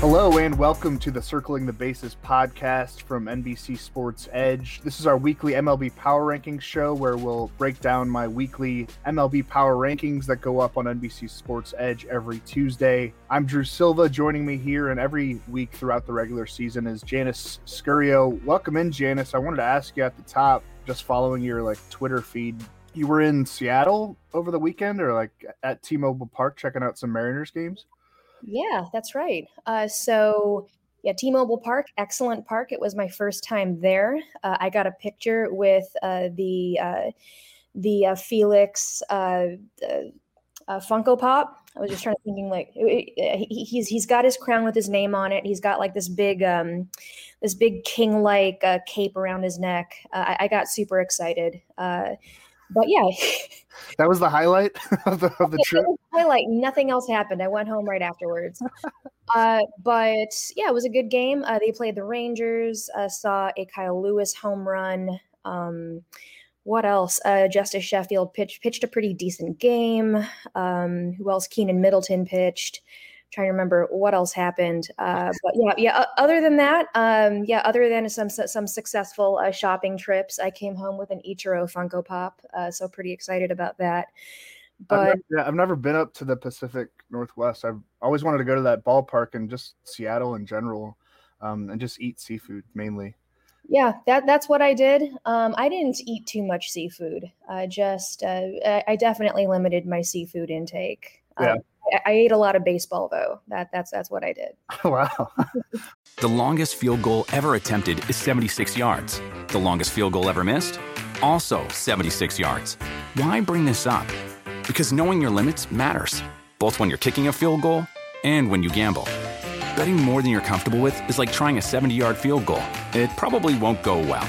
Hello and welcome to the Circling the Bases podcast from NBC Sports Edge. This is our weekly MLB Power Rankings show where we'll break down my weekly MLB Power Rankings that go up on NBC Sports Edge every Tuesday. I'm Drew Silva. Joining me here and every week throughout the regular season is Janice Scurio. Welcome in, Janice. I wanted to ask you at the top, just following your like Twitter feed. You were in Seattle over the weekend or like at T-Mobile Park checking out some Mariners games? Yeah, that's right. Uh, so, yeah, T Mobile Park, excellent park. It was my first time there. Uh, I got a picture with uh, the uh, the uh, Felix uh, Funko Pop. I was just trying to thinking like he, he's he's got his crown with his name on it. He's got like this big um, this big king like cape around his neck. I, I, got super excited but yeah. That was the highlight of the, of the trip? highlight. Nothing else happened. I went home right afterwards. Uh, but yeah it was a good game. Uh, they played the rangers. Uh, saw a kyle lewis home run. Um, what else? Uh, Justus sheffield pitched pitched a pretty decent game. Um, who else? Keynan middleton pitched trying to remember what else happened. Uh, but yeah, yeah. Other than that, um, yeah. Other than some some successful uh, shopping trips, I came home with an Ichiro Funko Pop. Uh, so pretty excited about that. But I've never, yeah, I've never been up to the Pacific Northwest. I've always wanted to go to that ballpark and just Seattle in general, um, and just eat seafood mainly. Yeah, that that's what I did. Um, I didn't eat too much seafood. I just uh, I definitely limited my seafood intake. Yeah. Um, I ate a lot of baseball though. That that's that's what I did. wow. the longest field goal ever attempted is 76 yards. The longest field goal ever missed? Also 76 yards. Why bring this up? Because knowing your limits matters, both when you're kicking a field goal and when you gamble. Betting more than you're comfortable with is like trying a 70-yard field goal. It probably won't go well.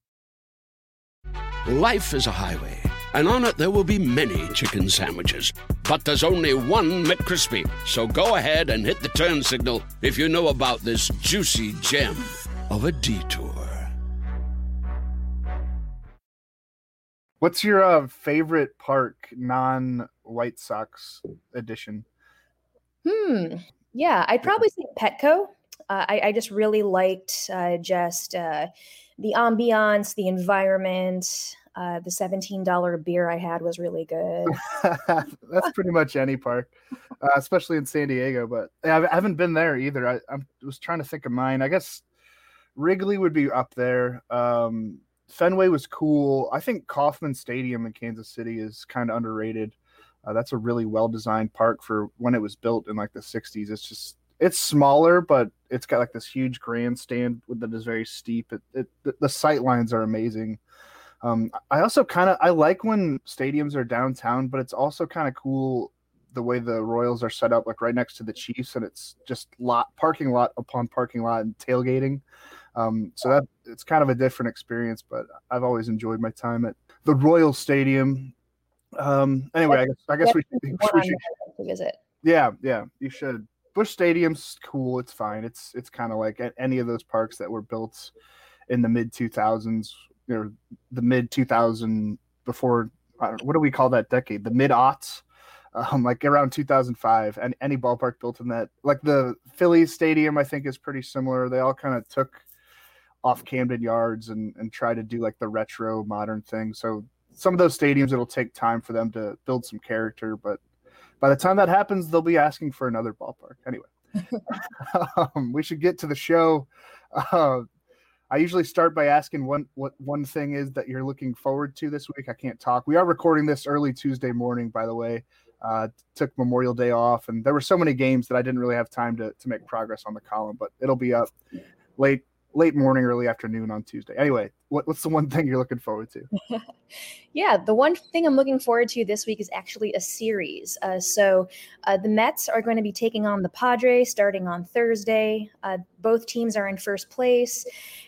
Life is a highway, and on it there will be many chicken sandwiches. But there's only one McCrispy. So go ahead and hit the turn signal if you know about this juicy gem of a detour. What's your uh, favorite park, non White Sox edition? Hmm. Yeah, I'd probably say Petco. Uh, I, I, just really liked uh, just uh, the ambiance, the environment. Uh, the $17 beer I had was really good. That's pretty much any park, uh, especially in San Diego. But I haven't been there either. I, I, was trying to think of mine. I guess Wrigley would be up there. Um, Fenway was cool. I think Kauffman Stadium in Kansas City is kind of underrated. Uh, that's a really well designed park for when it was built in like the 60s. It's just it's smaller, but it's got like this huge grandstand that is very steep. It, it the, the sight lines are amazing. Um, I also kind of I like when stadiums are downtown, but it's also kind of cool the way the Royals are set up, like right next to the Chiefs, and it's just lot parking lot upon parking lot and tailgating. Um, so that it's kind of a different experience, but I've always enjoyed my time at the Royal Stadium. Um, anyway, I guess I guess we, we should visit. Yeah, yeah, you should. Busch Stadium's cool. It's fine. It's it's kind of like any of those parks that were built in the mid 2000s or the mid 2000 before. what do we call that decade? The mid aughts, um, like around 2005. And any ballpark built in that, like the Phillies Stadium, I think is pretty similar. They all kind of took off Camden Yards and and try to do like the retro modern thing. So some of those stadiums, it'll take time for them to build some character, but by the time that happens, they'll be asking for another ballpark. Anyway, um, we should get to the show. Uh, I usually start by asking one what one thing is that you're looking forward to this week. I can't talk. We are recording this early Tuesday morning, by the way. Uh, took Memorial Day off, and there were so many games that I didn't really have time to to make progress on the column. But it'll be up late late morning, early afternoon on Tuesday. Anyway, what, what's the one thing you're looking forward to? yeah, the one thing I'm looking forward to this week is actually a series. Uh, so uh, the Mets are going to be taking on the Padres starting on Thursday. Uh, both teams are in first place.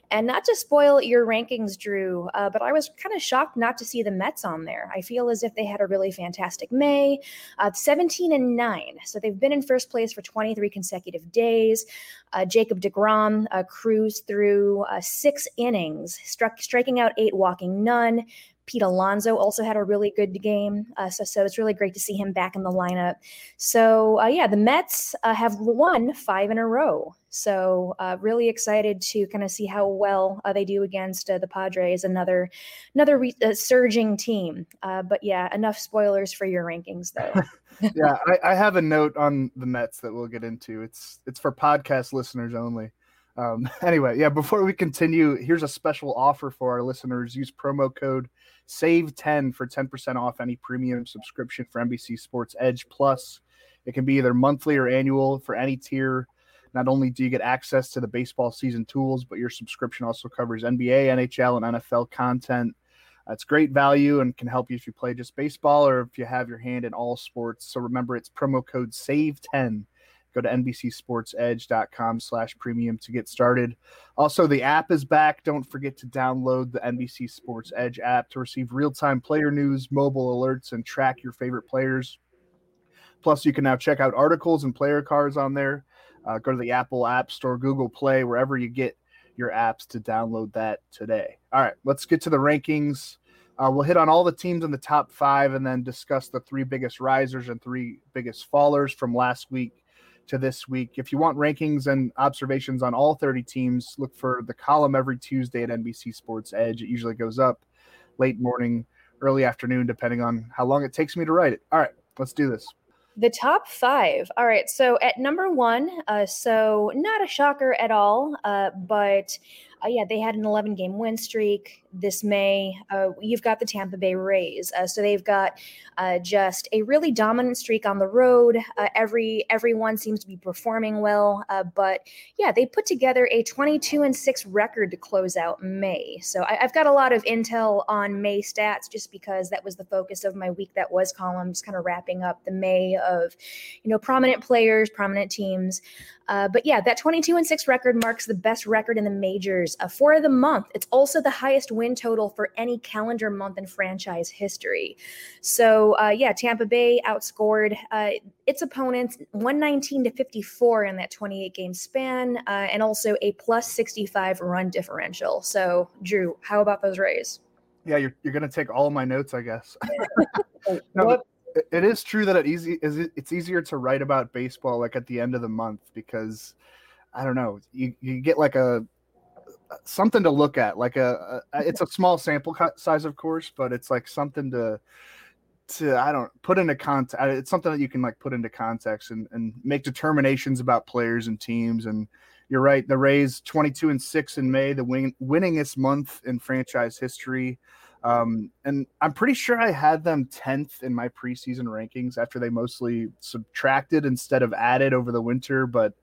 And not to spoil your rankings, Drew, uh, but I was kind of shocked not to see the Mets on there. I feel as if they had a really fantastic May, uh, 17 and 9. So they've been in first place for 23 consecutive days. Uh, Jacob DeGrom cruised through six innings, struck, striking out eight, walking none. Pete Alonso also had a really good game. Uh, so, so it's really great to see him back in the lineup. So, uh, yeah, the Mets uh, have won five in a row. So, uh, really excited to kind of see how well uh, they do against uh, the Padres, another another re- surging team. but yeah, enough spoilers for your rankings, though. yeah, I, I have a note on the Mets that we'll get into. It's it's for podcast listeners only. Um, anyway, yeah, before we continue, here's a special offer for our listeners. Use promo code SAVE10 for 10% off any premium subscription for NBC Sports Edge Plus. It can be either monthly or annual for any tier. Not only do you get access to the baseball season tools, but your subscription also covers NBA, NHL, and NFL content. It's great value and can help you if you play just baseball or if you have your hand in all sports. So remember, it's promo code SAVE10 Go to NBCSportsEdge.com slash premium to get started. Also, the app is back. Don't forget to download the NBC Sports Edge app to receive real time player news, mobile alerts, and track your favorite players. Plus, you can now check out articles and player cards on there. Uh, go to the Apple App Store, Google Play, wherever you get your apps to download that today. All right, let's get to the rankings. Uh, we'll hit on all the teams in the top five and then discuss the three biggest risers and three biggest fallers from last week to this week. If you want rankings and observations on all 30 teams, look for the column every Tuesday at NBC Sports Edge. It usually goes up late morning, early afternoon, depending on how long it takes me to write it. All right, let's do this. The top five. All right. So at number one, uh, so not a shocker at all, uh, but uh, yeah, they had an 11 game win streak this May. Uh, you've got the Tampa Bay Rays, uh, so they've got uh, just a really dominant streak on the road. Uh, every everyone seems to be performing well, uh, but yeah, they put together a 22 and six record to close out May. So I, have got a lot of intel on May stats just because that was the focus of my week that was column, just kind of wrapping up the May of you know prominent players, prominent teams. But yeah, that 22 and 6 record marks the best record in the majors uh, for the month. It's also the highest win total for any calendar month in franchise history. So uh, yeah, Tampa Bay outscored uh, its opponents 119 to 54 in that 28 game span, uh, and also a plus 65 run differential. So Drew, how about those Rays? Yeah, you're, you're going to take all my notes, I guess. no, it is true that it easy is it's easier to write about baseball like at the end of the month because I don't know you, you get like a something to look at like a, a it's a small sample size of course but it's like something to to I don't put into context it's something that you can like put into context and, and make determinations about players and teams and you're right the Rays 22 and 6 in May the win, winningest month in franchise history um, and I'm pretty sure I had them 10th in my preseason rankings after they mostly subtracted instead of added over the winter. But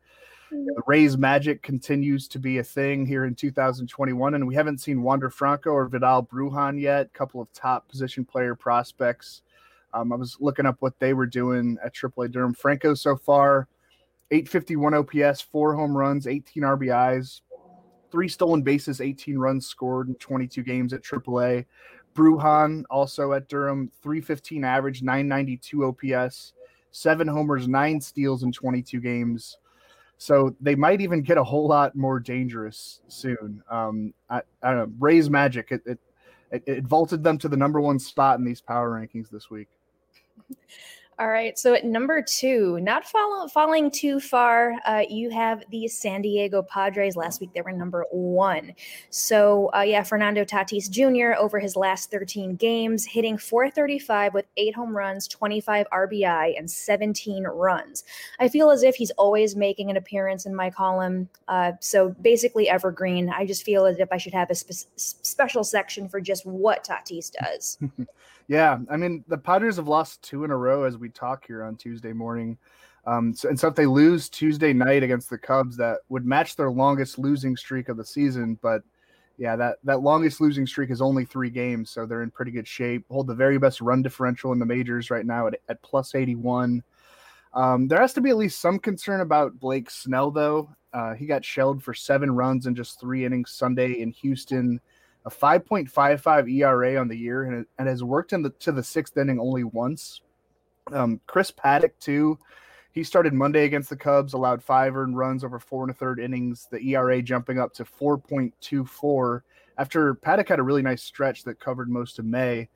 the Rays magic continues to be a thing here in 2021, and we haven't seen Wander Franco or Vidal Brujan yet. A couple of top position player prospects. Um, I was looking up what they were doing at AAA Durham. Franco so far, 851 OPS, four home runs, 18 RBIs, three stolen bases, 18 runs scored in 22 games at AAA. Brujan also at Durham, 315 average, 992 OPS, seven homers, nine steals in 22 games. So they might even get a whole lot more dangerous soon. Um, I, I, don't know. Rays Magic, it, it, it vaulted them to the number one spot in these power rankings this week. All right. So at number two, not follow, falling too far, uh, you have the San Diego Padres. Last week they were number one. So uh, yeah, Fernando Tatis Jr. over his last 13 games, hitting 435 with eight home runs, 25 RBI, and 17 runs. I feel as if he's always making an appearance in my column. Uh, so basically evergreen. I just feel as if I should have a spe- special section for just what Tatis does. Yeah, I mean the Padres have lost two in a row as we talk here on Tuesday morning. Um, so, and so if they lose Tuesday night against the Cubs, that would match their longest losing streak of the season. But yeah, that that longest losing streak is only three games, so they're in pretty good shape. Hold the very best run differential in the majors right now at, at plus eighty one. Um, there has to be at least some concern about Blake Snell, though. Uh, he got shelled for seven runs in just three innings Sunday in Houston a 5.55 ERA on the year and, and has worked in the to the sixth inning only once. Um, Chris Paddack too. He started Monday against the Cubs, allowed five earned runs over four and a third innings. The ERA jumping up to 4.24 after Paddack had a really nice stretch that covered most of May.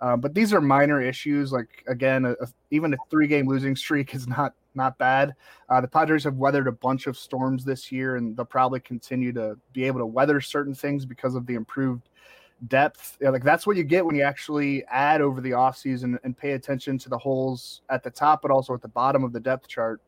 Uh, but these are minor issues. Like again, a, a, even a three-game losing streak is not not bad. Uh, the Padres have weathered a bunch of storms this year, and they'll probably continue to be able to weather certain things because of the improved depth. Yeah, like that's what you get when you actually add over the offseason and pay attention to the holes at the top, but also at the bottom of the depth chart.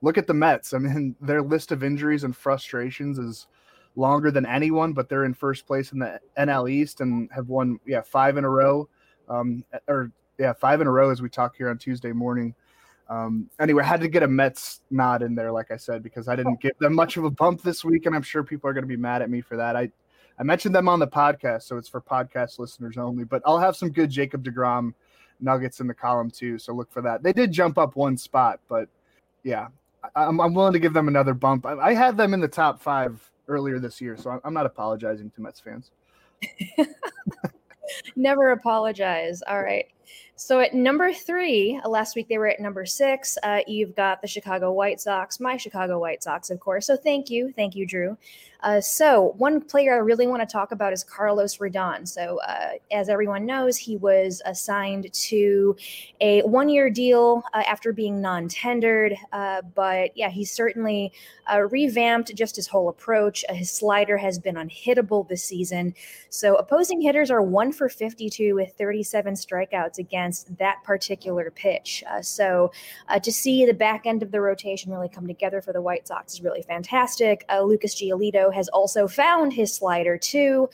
Look at the Mets. I mean, their list of injuries and frustrations is longer than anyone, but they're in first place in the NL East and have won, yeah, five in a row. Um, or yeah, five in a row as we talk here on Tuesday morning. Um, anyway, I had to get a Mets nod in there, like I said, because I didn't give them much of a bump this week, and I'm sure people are going to be mad at me for that. I I mentioned them on the podcast, so it's for podcast listeners only. But I'll have some good Jacob Degrom nuggets in the column too, so look for that. They did jump up one spot, but yeah, I'm, I'm willing to give them another bump. I, I had them in the top five earlier this year, so I'm not apologizing to Mets fans. Never apologize. All right. So at number three, uh, last week they were at number six. Uh, you've got the Chicago White Sox, my Chicago White Sox, of course. So thank you, thank you, Drew. Uh, so one player I really want to talk about is Carlos Rodon. So uh, as everyone knows, he was assigned to a one-year deal uh, after being non-tendered. Uh, but yeah, he's certainly revamped just his whole approach. his slider has been unhittable this season. So opposing hitters are one for 52 with 37 strikeouts against that particular pitch. Uh, so uh, to see the back end of the rotation really come together for the White Sox is really fantastic. Uh, Lucas Giolito has also found his slider too.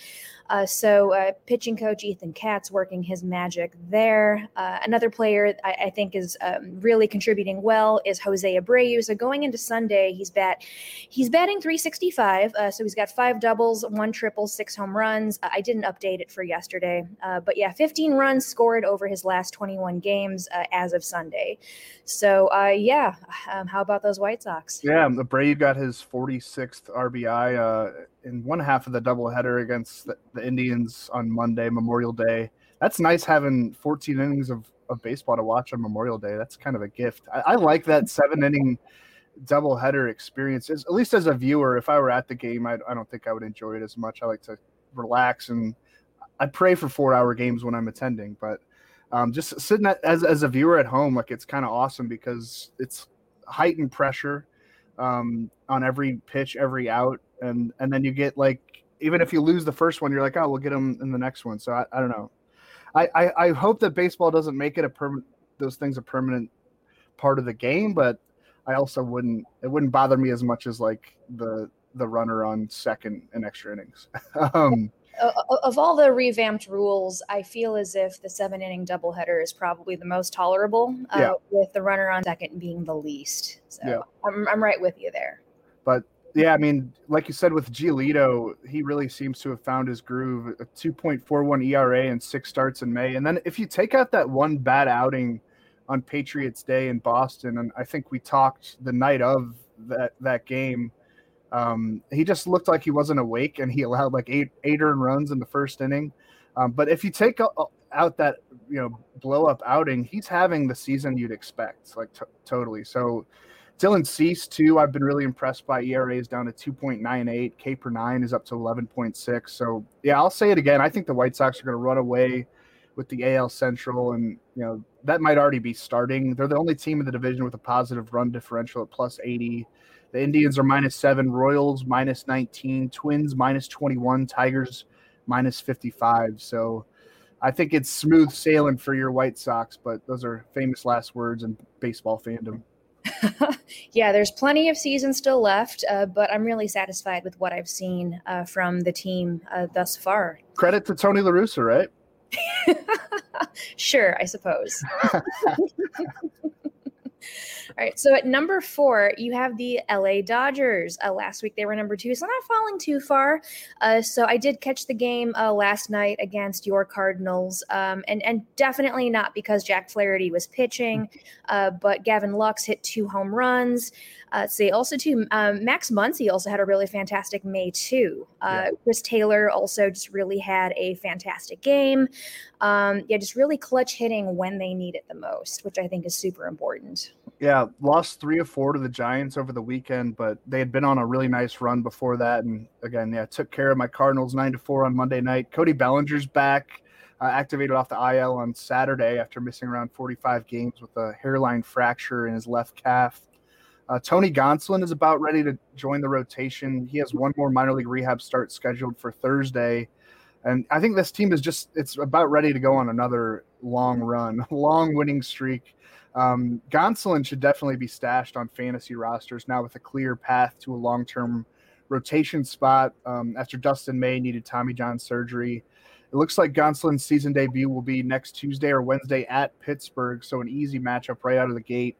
Uh, so, uh, pitching coach Ethan Katz working his magic there. Uh, another player I, I think is um, really contributing well is Jose Abreu. So, going into Sunday, he's bat he's batting 365. Uh, so he's got five doubles, one triple, six home runs. I didn't update it for yesterday, uh, but yeah, 15 runs scored over his last 21 games uh, as of Sunday. So, yeah, um, how about those White Sox? Yeah, Abreu got his 46th RBI in one half of the doubleheader against the, the, Indians on Monday, Memorial Day. That's nice having 14 innings of, of baseball to watch on Memorial Day. That's kind of a gift. I, I like that seven inning doubleheader experience. As, at least as a viewer, if I were at the game, I, I don't think I would enjoy it as much. I like to relax and I pray for four hour games when I'm attending, but um, just sitting at, as, as a viewer at home, like it's kind of awesome because it's heightened pressure um, on every pitch, every out and and then you get like even if you lose the first one, you're like, oh, we'll get them in the next one. So I, I don't know. I, I, I hope that baseball doesn't make it a permanent those things a permanent part of the game, but I also wouldn't it wouldn't bother me as much as like the the runner on second in extra innings. um, of all the revamped rules, I feel as if the seven inning doubleheader is probably the most tolerable, uh, yeah. with the runner on second being the least. So yeah. I'm, I'm right with you there But yeah, I mean, like you said with Giolito, he really seems to have found his groove. A 2.41 ERA and six starts in May. And then if you take out that one bad outing on Patriots Day in Boston, and I think we talked the night of that that game. Um, he just looked like he wasn't awake, and he allowed like eight eight earned runs in the first inning. Um, but if you take out that you know blow up outing, he's having the season you'd expect, like t- totally. So Dylan Cease too, I've been really impressed by. ERA is down to 2.98. K per nine is up to 11.6. So yeah, I'll say it again. I think the White Sox are going to run away with the AL Central, and you know that might already be starting. They're the only team in the division with a positive run differential at plus 80. The Indians are minus seven, Royals minus 19, Twins minus 21, Tigers minus 55. So I think it's smooth sailing for your White Sox, but those are famous last words in baseball fandom. yeah, there's plenty of season still left, uh, but I'm really satisfied with what I've seen uh, from the team uh, thus far. Credit to Tony La Russa, right? sure, I suppose. All right. So at number four, you have the LA Dodgers. Uh, last week they were number two, so not falling too far. Uh, so I did catch the game uh, last night against your Cardinals, um, and and definitely not because Jack Flaherty was pitching, uh, but Gavin Lux hit two home runs. Uh, say also too, um, Max Muncy also had a really fantastic May too. Uh, yeah. Chris Taylor also just really had a fantastic game. Um, yeah, just really clutch hitting when they need it the most, which I think is super important. Yeah, lost three of four to the Giants over the weekend, but they had been on a really nice run before that. And again, yeah, took care of my Cardinals nine to four on Monday night. Cody Bellinger's back. Uh, activated off the IL on Saturday after missing around 45 games with a hairline fracture in his left calf. Uh, Tony Gonsolin is about ready to join the rotation. He has one more minor league rehab start scheduled for Thursday. And I think this team is just, it's about ready to go on another long run, long winning streak. Um, Gonsolin should definitely be stashed on fantasy rosters now with a clear path to a long term rotation spot um, after Dustin May needed Tommy John surgery. It looks like Gonsolin's season debut will be next Tuesday or Wednesday at Pittsburgh, so an easy matchup right out of the gate.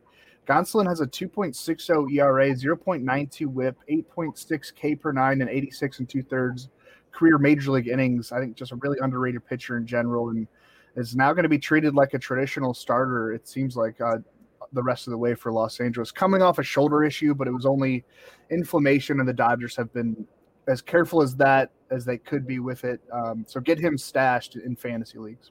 Gonsolin has a 2.60 ERA, 0.92 whip, 8.6 K per nine, and 86 and two thirds career major league innings. I think just a really underrated pitcher in general, and is now going to be treated like a traditional starter. It seems like uh, the rest of the way for Los Angeles, coming off a shoulder issue, but it was only inflammation, and the Dodgers have been as careful as that as they could be with it. Um, so get him stashed in fantasy leagues.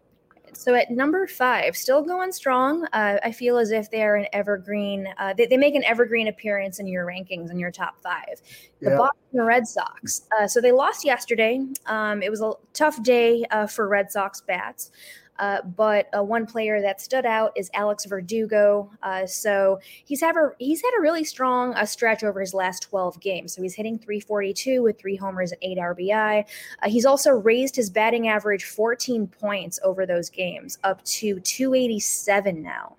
So at number five, still going strong. Uh, I feel as if they're an evergreen. Uh, they, they, make an evergreen appearance in your rankings in your top five. The. Boston Red Sox. Uh, so they lost yesterday. Um, it was a tough day uh, for Red Sox bats. Uh, but uh, one player that stood out is Alex Verdugo. Uh, so he's had a he's had a really strong uh, stretch over his last 12 games. So he's hitting 342 with three homers and eight RBI. Uh, he's also raised his batting average 14 points over those games, up to 287 now.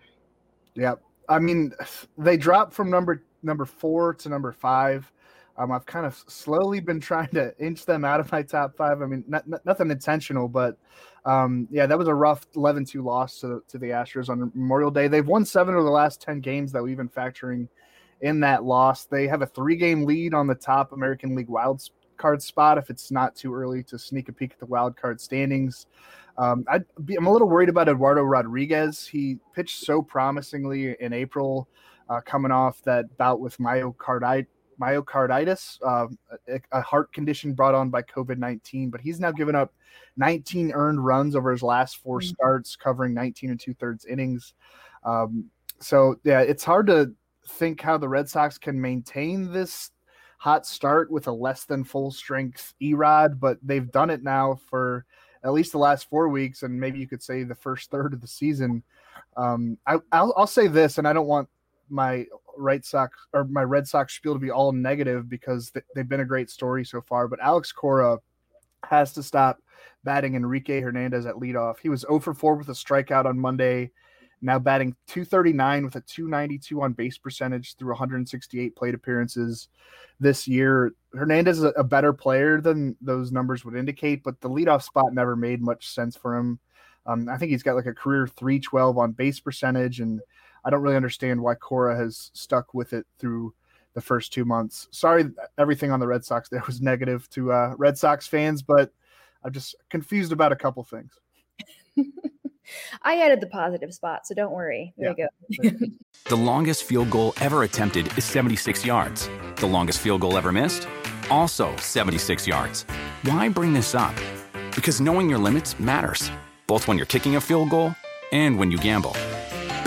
Yeah, I mean they dropped from number number four to number five. Um, I've kind of slowly been trying to inch them out of my top five. I mean, not, not, nothing intentional, but um, yeah, that was a rough 11 2 loss to, to the Astros on Memorial Day. They've won seven of the last 10 games, though, even factoring in that loss. They have a three game lead on the top American League wild card spot if it's not too early to sneak a peek at the wild card standings. Um, i am a little worried about Eduardo Rodriguez. He pitched so promisingly in April, uh, coming off that bout with myocarditis myocarditis, uh, a, a, heart condition brought on by COVID 19. But he's now given up 19 earned runs over his last 4 mm-hmm. starts, covering 19 and two thirds innings. Um, so, yeah, it's hard to think how the Red Sox can maintain this hot start with a less than full strength Erod, but they've done it now for at least the last four weeks, and maybe you could say the first third of the season. Um, I, will say this, and I don't want my Red Sox or my Red Sox spiel to be all negative because they've been a great story so far. But Alex Cora has to stop batting Enrique Hernandez at leadoff. He was 0 for 4 with a strikeout on Monday. Now batting 239 with a 292 on base percentage through 168 plate appearances this year. Hernandez is a better player than those numbers would indicate, but the leadoff spot never made much sense for him. Um, I think he's got like a career 312 on base percentage and I don't really understand why Cora has stuck with it through the first two months. Sorry, everything on the Red Sox there was negative to uh, Red Sox fans, but I'm just confused about a couple things. I added the positive spot, so don't worry. There yeah. you go. the longest field goal ever attempted is 76 yards. The longest field goal ever missed? Also 76 yards. Why bring this up? Because knowing your limits matters, both when you're kicking a field goal and when you gamble.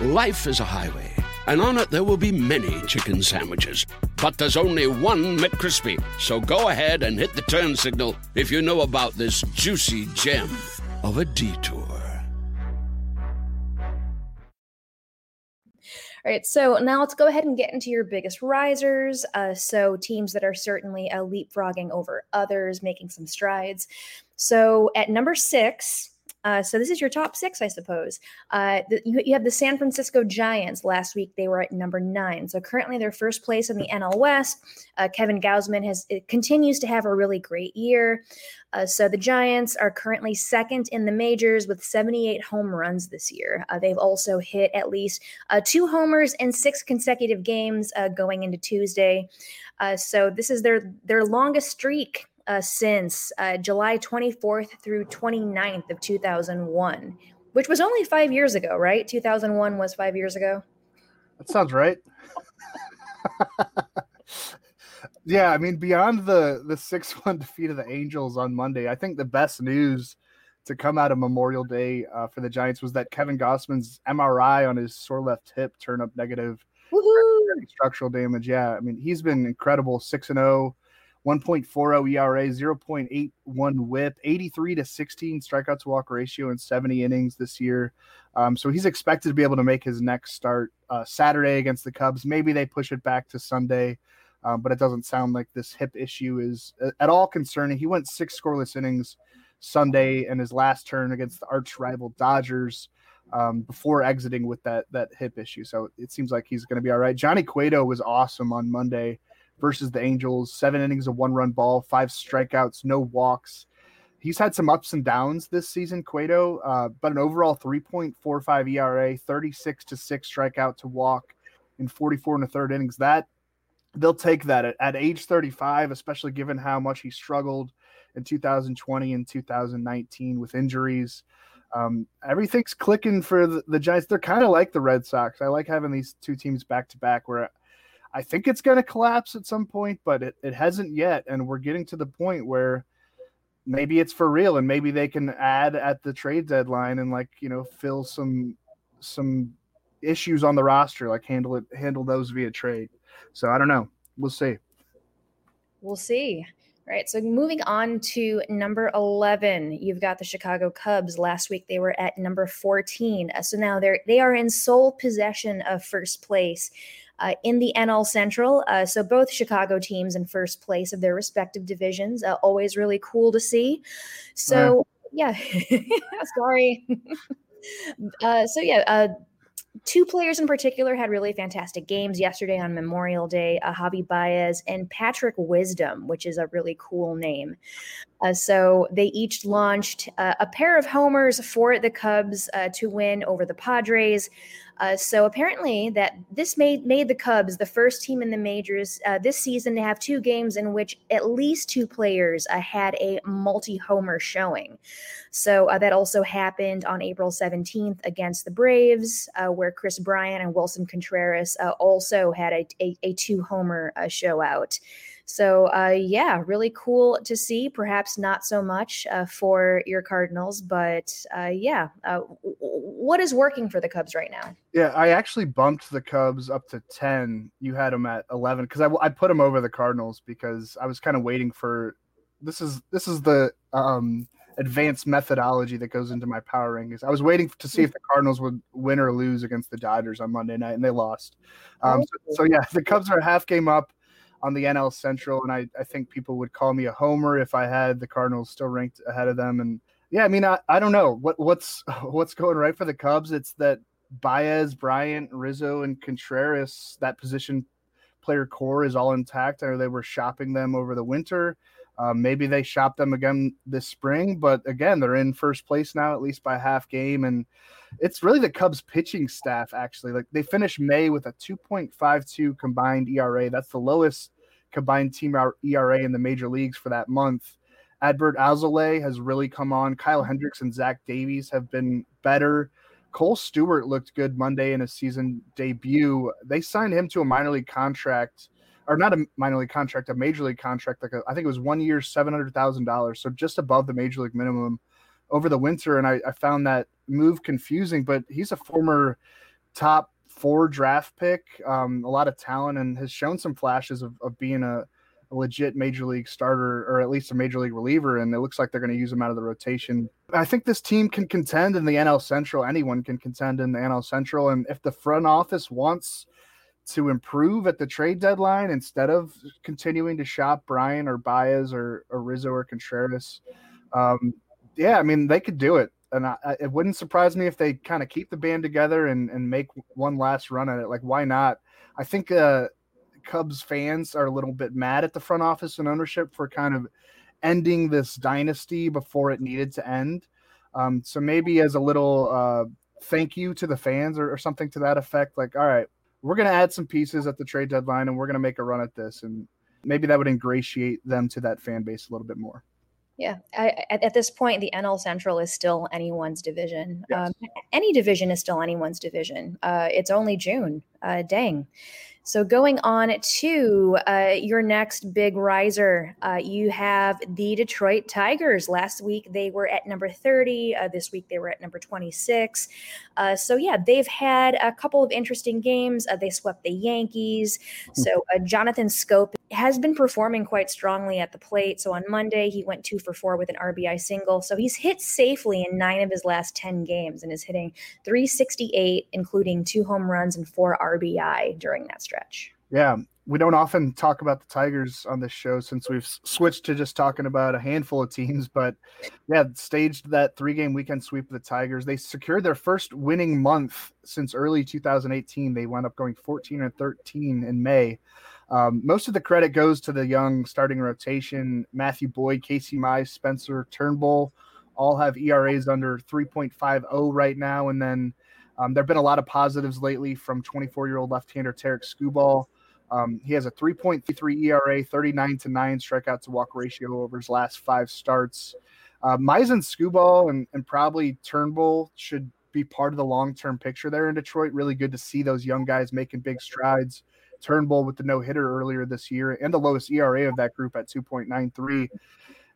Life is a highway, and on it there will be many chicken sandwiches. But there's only one McCrispy. So go ahead and hit the turn signal if you know about this juicy gem of a detour. All right, so now let's go ahead and get into your biggest risers. Uh, so, teams that are certainly uh, leapfrogging over others, making some strides. So, at number six, uh, so this is your top six, I suppose. Uh, the, you, you, have the San Francisco Giants. Last week they were at number nine. So currently they're first place in the NL West. Uh, Kevin Gausman has continues to have a really great year. Uh, so the Giants are currently second in the majors with 78 home runs this year. Uh, they've also hit at least two homers in six consecutive games going into Tuesday. so this is their their longest streak uh, since uh, July 24th through 29th of 2001, which was only five years ago, right? 2001 was five years ago. That sounds right. yeah, I mean, beyond the the six one defeat of the Angels on Monday, I think the best news to come out of Memorial Day uh, for the Giants was that Kevin Gausman's MRI on his sore left hip turned up negative. Structural damage. Yeah, I mean, he's been incredible. Six and zero oh. 1.40 ERA, 0.81 whip, 83 to 16 strikeouts to walk ratio in 70 innings this year. Um, so he's expected to be able to make his next start uh, Saturday against the Cubs. Maybe they push it back to Sunday, um, but it doesn't sound like this hip issue is uh, at all concerning. He went six scoreless innings Sunday in his last turn against the arch rival Dodgers. Um, before exiting with that that hip issue, so it seems like he's going to be all right. Johnny Cueto was awesome on Monday versus the Angels. Seven innings of one run ball, five strikeouts, no walks. He's had some ups and downs this season, Cueto, uh, but an overall 3.45 ERA, 36 to 6 strikeout to walk in 44 and a third innings. That they'll take that at, at age 35, especially given how much he struggled in 2020 and 2019 with injuries. Um, everything's clicking for the, the Giants. They're kind of like the Red Sox. I like having these two teams back to back where I think it's going to collapse at some point, but it, it hasn't yet. And we're getting to the point where maybe it's for real and maybe they can add at the trade deadline and like, you know, fill some, some issues on the roster, like handle it, handle those via trade. So I don't know. We'll see. We'll see. Right. So moving on to number 11, you've got the Chicago Cubs. Last week they were at number 14. So now they're they are in sole possession of first place uh, in the NL Central. Uh, so both Chicago teams in first place of their respective divisions. Uh, always really cool to see. So yeah, sorry. Uh, so yeah uh, two players in particular had really fantastic games yesterday on Memorial Day uh, Javi Baez and Patrick Wisdom, which is a really cool name. Uh, so they each launched uh, a pair of homers for the Cubs uh, to win over the Padres. Uh, so apparently, that this made made the Cubs the first team in the majors uh, this season to have two games in which at least two players uh, had a multi-homer showing. So that also happened on April 17th against the Braves, where Kris Bryant and Willson Contreras also had a, a, a two-homer show out. So, uh, yeah, really cool to see. Perhaps not so much uh, for your Cardinals, but uh, yeah, uh, what is working for the Cubs right now? Yeah, I actually bumped the Cubs up to 10. You had them at 11 because I, I put them over the Cardinals because I was kind of waiting for this is this is the um advanced methodology that goes into my power rankings. I was waiting to see if the Cardinals would win or lose against the Dodgers on Monday night, and they lost. Um, so, so, yeah, the Cubs are a half game up on the NL Central, and I, I think people would call me a homer if I had the Cardinals still ranked ahead of them. And yeah, I mean, I, I don't know what what's what's going right for the Cubs. It's that Baez, Bryant, Rizzo, and Contreras that position player core is all intact, I know they were shopping them over the winter. Um, maybe they shop them again this spring, but again, they're in first place now, at least by half game. And it's really the Cubs pitching staff, actually. Like they finished May with a 2.52 combined ERA. That's the lowest combined team ERA in the major leagues for that month. Adbert Alzolay has really come on. Kyle Hendricks and Zach Davies have been better. Kohl Stewart looked good Monday in his season debut. They signed him to a minor league contract or not a minor league contract, a major league contract. Like a, I think it was one year, seven hundred thousand dollars, so just above the major league minimum over the winter. And I, I found that move confusing, but he's a former top four draft pick, um, a lot of talent, and has shown some flashes of, of being a, a, legit major league starter or at least a major league reliever. And it looks like they're going to use him out of the rotation. I think this team can contend in the NL Central. Anyone can contend in the NL Central. And if the front office wants to improve at the trade deadline instead of continuing to shop Bryant or Baez or, or Rizzo or Contreras. Um, yeah, I mean, they could do it. And I, it wouldn't surprise me if they kind of keep the band together and, and make one last run at it. Like, why not? I think uh, Cubs fans are a little bit mad at the front office and ownership for kind of ending this dynasty before it needed to end. Um, so maybe as a little uh, thank you to the fans or, or something to that effect, like, all right, we're going to add some pieces at the trade deadline and we're going to make a run at this. And maybe that would ingratiate them to that fan base a little bit more. Yeah, I, at, at, this point, the NL Central is still anyone's division. Yes. Um, any division is still anyone's division. Uh, it's only June. Uh, dang. So, going on to uh, your next big riser, uh, you have the Detroit Tigers. Last week they were at number 30. Uh, this week they were at number 26. Uh, so, yeah, they've had a couple of interesting games. Uh, they swept the Yankees. Hmm. So, uh, Jonathan Schoop has been performing quite strongly at the plate. So, on Monday, he went two for four with an RBI single. So, he's hit safely in nine of his last 10 games and is hitting 368, including two home runs and four RBI during that stretch. Yeah, we don't often talk about the Tigers on this show since we've switched to just talking about a handful of teams. But yeah, staged that three game weekend sweep of the Tigers. They secured their first winning month since early 2018. They wound up going 14 and 13 in May. Um, most of the credit goes to the young starting rotation Matthew Boyd, Casey Mize, Spencer Turnbull, all have ERAs under 3.50 right now. And then um, there have been a lot of positives lately from 24 year old left hander Tarek Skubal. Um, he has a 3.33 ERA, 39 to 9 strikeout to walk ratio over his last five starts. Uh, Mizen Skubal and, and probably Turnbull should be part of the long term picture there in Detroit. Really good to see those young guys making big strides. Turnbull with the no hitter earlier this year and the lowest ERA of that group at 2.93.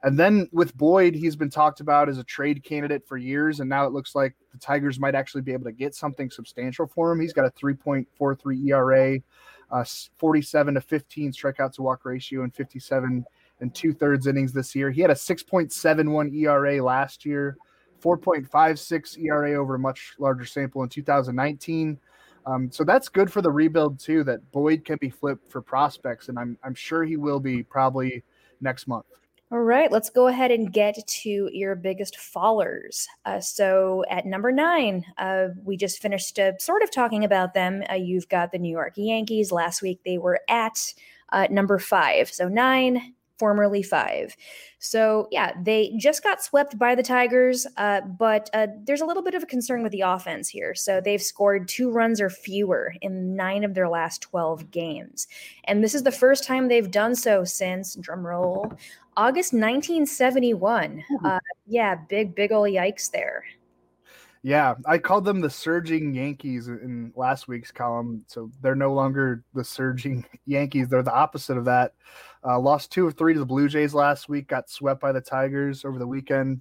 And then with Boyd, he's been talked about as a trade candidate for years, and now it looks like the Tigers might actually be able to get something substantial for him. He's got a 3.43 ERA, uh, 47 to 15 strikeouts to walk ratio, and 57 and two thirds innings this year. He had a 6.71 ERA last year, 4.56 ERA over a much larger sample in 2019. Um, so that's good for the rebuild too. That Boyd can be flipped for prospects, and I'm I'm sure he will be probably next month. All right, let's go ahead and get to your biggest fallers. Uh, so at number nine, uh, we just finished uh, sort of talking about them. Uh, you've got the New York Yankees. Last week they were at uh, number five. So nine, formerly five. So, yeah, they just got swept by the Tigers, uh, but uh, there's a little bit of a concern with the offense here. So, they've scored two runs or fewer in nine of their last 12 games. And this is the first time they've done so since, drumroll, August 1971. Uh, yeah, big, big ol' yikes there. Yeah, I called them the surging Yankees in last week's column. So they're no longer the surging Yankees. They're the opposite of that. Uh, lost two of three to the Blue Jays last week. Got swept by the Tigers over the weekend.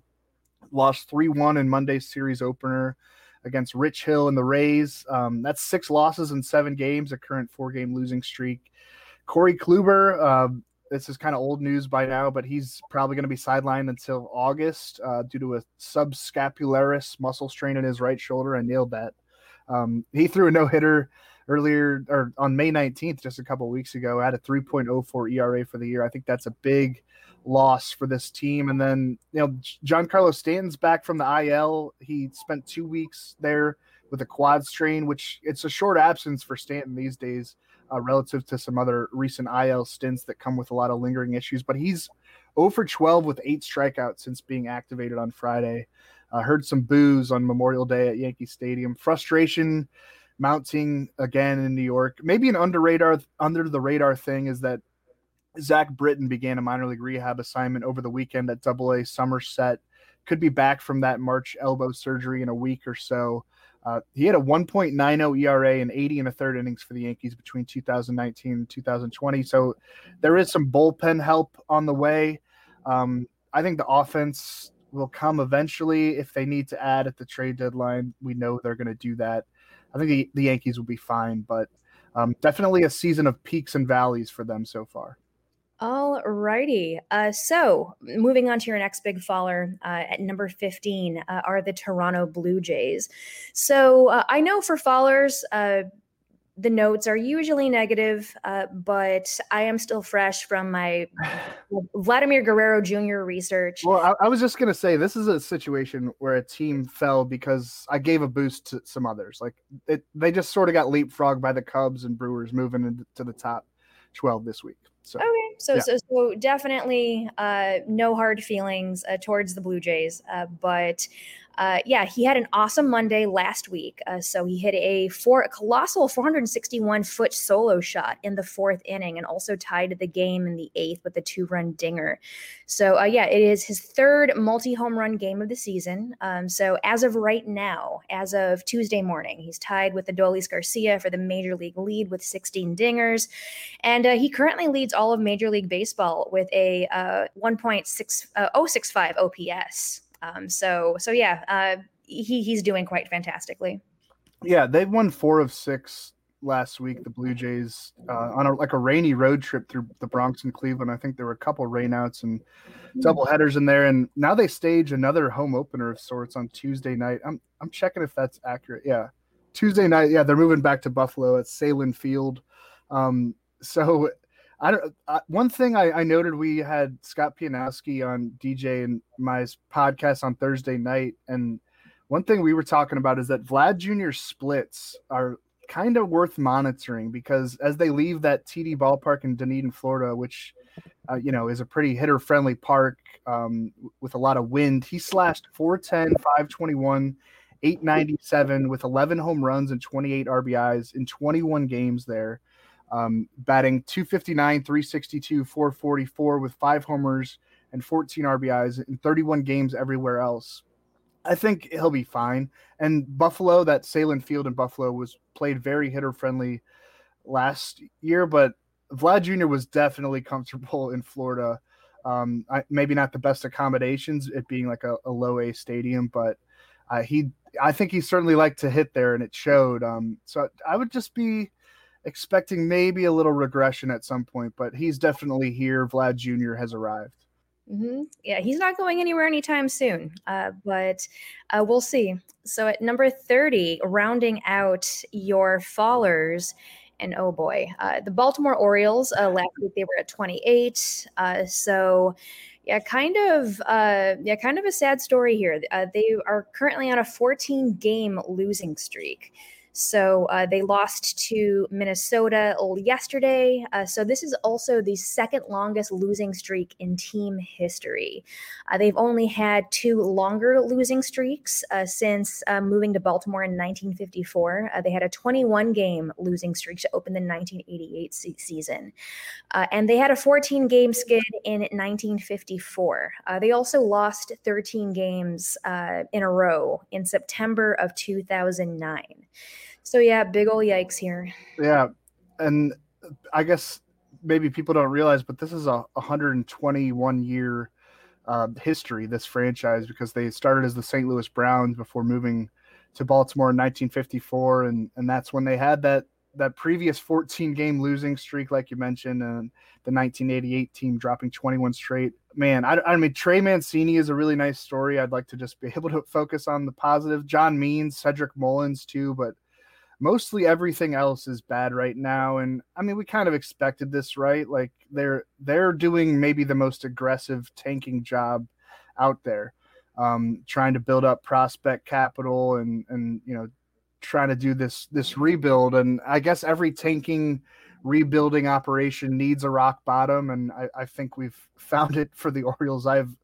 Lost three one in Monday's series opener against Rich Hill and the Rays. Um, that's six losses in seven games, a current four game losing streak. Corey Kluber, uh, this is kind of old news by now, but he's probably going to be sidelined until August uh, due to a subscapularis muscle strain in his right shoulder. I nailed that. Um, he threw a no hitter earlier or on May 19th, just a couple weeks ago, had a 3.04 ERA for the year. I think that's a big loss for this team. And then, you know, Giancarlo Stanton's back from the IL. He spent two weeks there with a quad strain, which it's a short absence for Stanton these days uh, relative to some other recent IL stints that come with a lot of lingering issues. But he's 0 for 12 with eight strikeouts since being activated on Friday. Uh, heard some boos on Memorial Day at Yankee Stadium. Frustration mounting again in New York. Maybe an under radar under the radar thing is that Zach Britton began a minor league rehab assignment over the weekend at Double A Somerset. Could be back from that March elbow surgery in a week or so. Uh, he had a 1.90 ERA and 80 and a third innings for the Yankees between 2019 and 2020. So there is some bullpen help on the way. Um, I think the offense will come eventually if they need to add at the trade deadline. We know they're going to do that. I think the, the Yankees will be fine, but um, definitely a season of peaks and valleys for them so far. All righty. Uh, so moving on to your next big faller uh, at number 15 uh, are the Toronto Blue Jays. So uh, I know for fallers, uh, the notes are usually negative, uh, but I am still fresh from my Vladimir Guerrero Jr. research. Well, I, I was just going to say this is a situation where a team fell because I gave a boost to some others. Like it, they just sort of got leapfrogged by the Cubs and Brewers moving into the top 12 this week. So, okay, so yeah. so so definitely uh, no hard feelings uh, towards the Blue Jays, uh, but uh, yeah, he had an awesome Monday last week. Uh, so he hit a four a colossal 461 foot solo shot in the fourth inning, and also tied the game in the eighth with a two run dinger. So uh, yeah, it is his third multi home run game of the season. Um, so as of right now, as of Tuesday morning, he's tied with Adolis Garcia for the major league lead with 16 dingers, and uh, he currently leads all of Major League Baseball with a uh, 1.6065 OPS. Um, so so yeah, uh, he he's doing quite fantastically. Yeah, they've won four of six last week. The Blue Jays uh, on a, like a rainy road trip through the Bronx and Cleveland. I think there were a couple rainouts and hmm. double headers in there, and now they stage another home opener of sorts on Tuesday night. I'm I'm checking if that's accurate. Yeah, Tuesday night. Yeah, they're moving back to Buffalo at Sahlen Field. Um, so I don't. Uh, one thing I, I, noted we had Scott Pianowski on DJ and my podcast on Thursday night, and one thing we were talking about is that Vlad Jr. splits are kind of worth monitoring because as they leave that TD ballpark in Dunedin, Florida, which uh, you know is a pretty hitter friendly park um, with a lot of wind, he slashed 410, 521. 897 with 11 home runs and 28 RBIs in 21 games there um, batting 259, 362, 444 with five homers and 14 RBIs in 31 games everywhere else. I think he'll be fine. And Buffalo, that Sahlen Field in Buffalo was played very hitter friendly last year, but Vlad Jr. was definitely comfortable in Florida. Um, I, maybe not the best accommodations, it being like a, a low A stadium, but uh, he, I think he certainly liked to hit there, and it showed. Um, so I would just be expecting maybe a little regression at some point, but he's definitely here. Vlad Jr. has arrived. Mm-hmm. Yeah, he's not going anywhere anytime soon, uh, but uh, we'll see. So at number 30, rounding out your fallers, and oh boy, uh, the Baltimore Orioles, uh, last week they were at 28. Uh, so yeah, kind of, uh, yeah, kind of a sad story here. they are currently on a 14 game losing streak. So uh, they lost to Minnesota yesterday. Uh, so this is also the second longest losing streak in team history. Uh, they've only had two longer losing streaks uh, since uh, moving to Baltimore in 1954. Uh, they had a 21 game losing streak to open the 1988 se- season. and they had a 14 game skid in 1954. they also lost 13 games in a row in September of 2009. So yeah, big ol' yikes here. Yeah, and I guess maybe people don't realize, but this is a 121 year uh, history, this franchise, because they started as the St. Louis Browns before moving to Baltimore in 1954. And, and that's when they had that, that previous 14 game losing streak, like you mentioned, and the 1988 team dropping 21 straight. Man, I, I mean, Trey Mancini is a really nice story. I'd like to just be able to focus on the positive. John Means, Cedric Mullins, too, but mostly everything else is bad right now and i mean we kind of expected this right? Like they're they're doing maybe the most aggressive tanking job out there um, trying to build up prospect capital and and you know trying to do this this rebuild. And i guess every tanking rebuilding operation needs a rock bottom and i, I think we've found it for the orioles. I've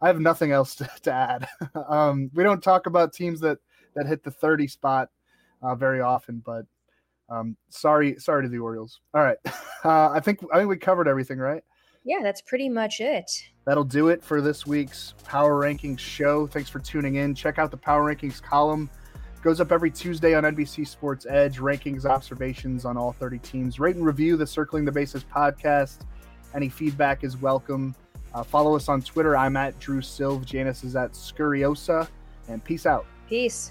i have nothing else to, to add. Um, we don't talk about teams that that hit the 30 spot uh, very often. But um, sorry, sorry to the Orioles. All right, uh, I think I think we covered everything, right? Yeah, that's pretty much it. That'll do it for this week's Power Rankings show. Thanks for tuning in. Check out the Power Rankings column. It goes up every Tuesday on NBC Sports Edge. Rankings, observations on all 30 teams. Rate and review the Circling the Bases podcast. Any feedback is welcome. Uh, follow us on Twitter. I'm at Drew Silv. Janice is at Scurriosa. And peace out. Peace.